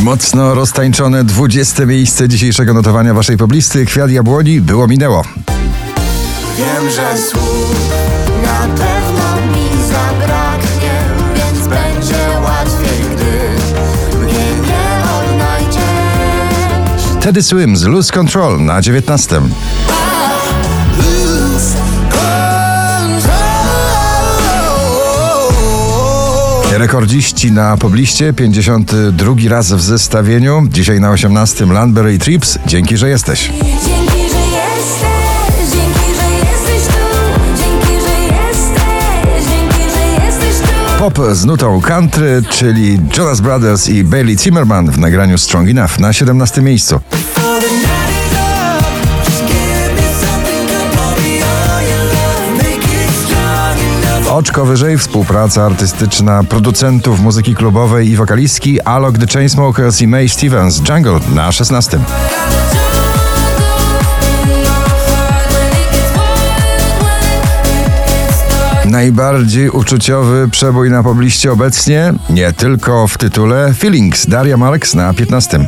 Mocno roztańczone 20 miejsce dzisiejszego notowania waszej poblisty. Kwiat jabłoni było minęło. Wiem, że słów na pewno mi zabraknie, więc będzie łatwiej, gdy mnie nie odnajdziesz. Teddy Swims, Lose Control na 19. Rekordziści na pobliście, 52 raz w zestawieniu. Dzisiaj na 18 Landberry Trips. Dzięki, że jesteś. Dzięki, że jesteś, dzięki, że jesteś tu, dzięki, że jesteś, dzięki, że jesteś tu. Pop z nutą country, czyli Jonas Brothers i Bailey Zimmerman w nagraniu Strong Enough na 17 miejscu. Oczko wyżej współpraca artystyczna producentów muzyki klubowej i wokalistki Alok The Chainsmokers i May Stevens Jungle na 16. Najbardziej uczuciowy przebój na pobliście obecnie, nie tylko w tytule, Feelings Daria Marks na 15.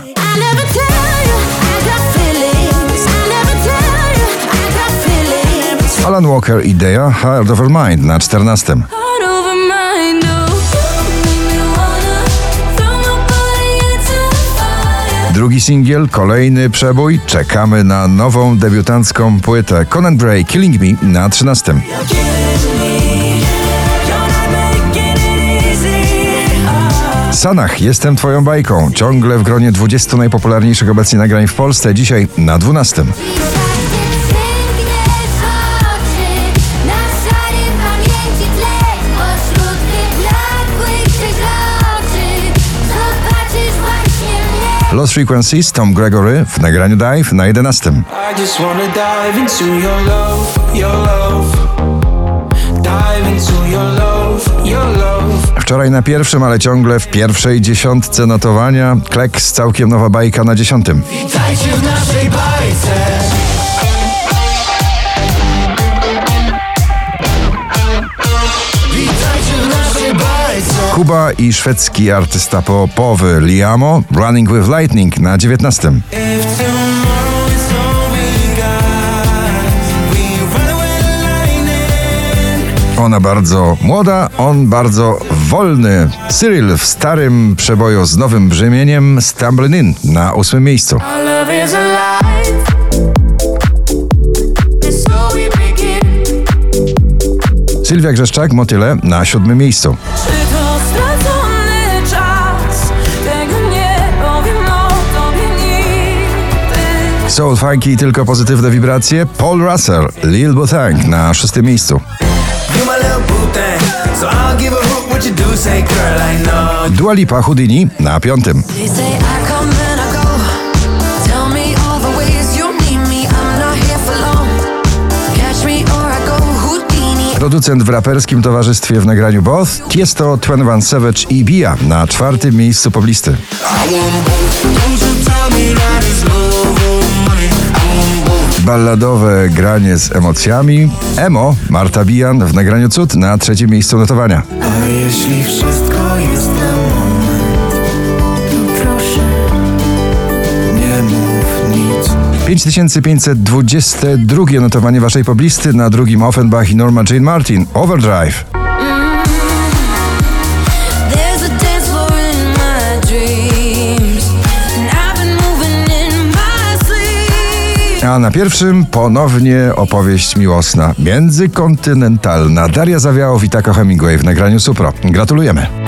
Alan Walker i Dea Heart Over Mind na 14. Heart over mind, oh. Make me wanna throw my body into fire. Drugi singiel, kolejny przebój. Czekamy na nową debiutancką płytę Conan Gray Killing Me na 13. Sanach, jestem twoją bajką. Ciągle w gronie 20 najpopularniejszych obecnie nagrań w Polsce. Dzisiaj na 12. Lost Frequencies Tom Gregory w nagraniu Dive na 11. I just wanna dive into your love, your love. Dive into your love, your love. Wczoraj na pierwszym, ale ciągle w pierwszej dziesiątce notowania. Kleks, całkiem nowa bajka na dziesiątym. Witajcie w naszej bajce. Kuba i szwedzki artysta popowy Liamo Running with Lightning na 19. If tomorrow is all we got, we run away lightning. Ona bardzo młoda, on bardzo wolny. Cyril w starym przeboju z nowym brzemieniem Stumbling In na ósmym miejscu. Sylwia Grzeszczak, Motyle na siódmym miejscu. Soul Funky tylko pozytywne wibracje. Paul Russell, Lil Botang na szóstym miejscu. I. Dua Lipa Houdini na piątym. I I I. Producent w raperskim towarzystwie w nagraniu Both, Tiesto, 21 Savage i Bia na czwartym miejscu poblisty. Balladowe granie z emocjami. Emo, Marta Bijan w nagraniu Cud na trzecim miejscu notowania. A jeśli wszystko jest na moment, To proszę. nie mów nic. 5522 notowanie waszej poblisty na drugim Offenbach i Norma Jane Martin. Overdrive. A na pierwszym ponownie opowieść miłosna, międzykontynentalna. Daria Zawiałow i Tako Hemingway w nagraniu Supro. Gratulujemy.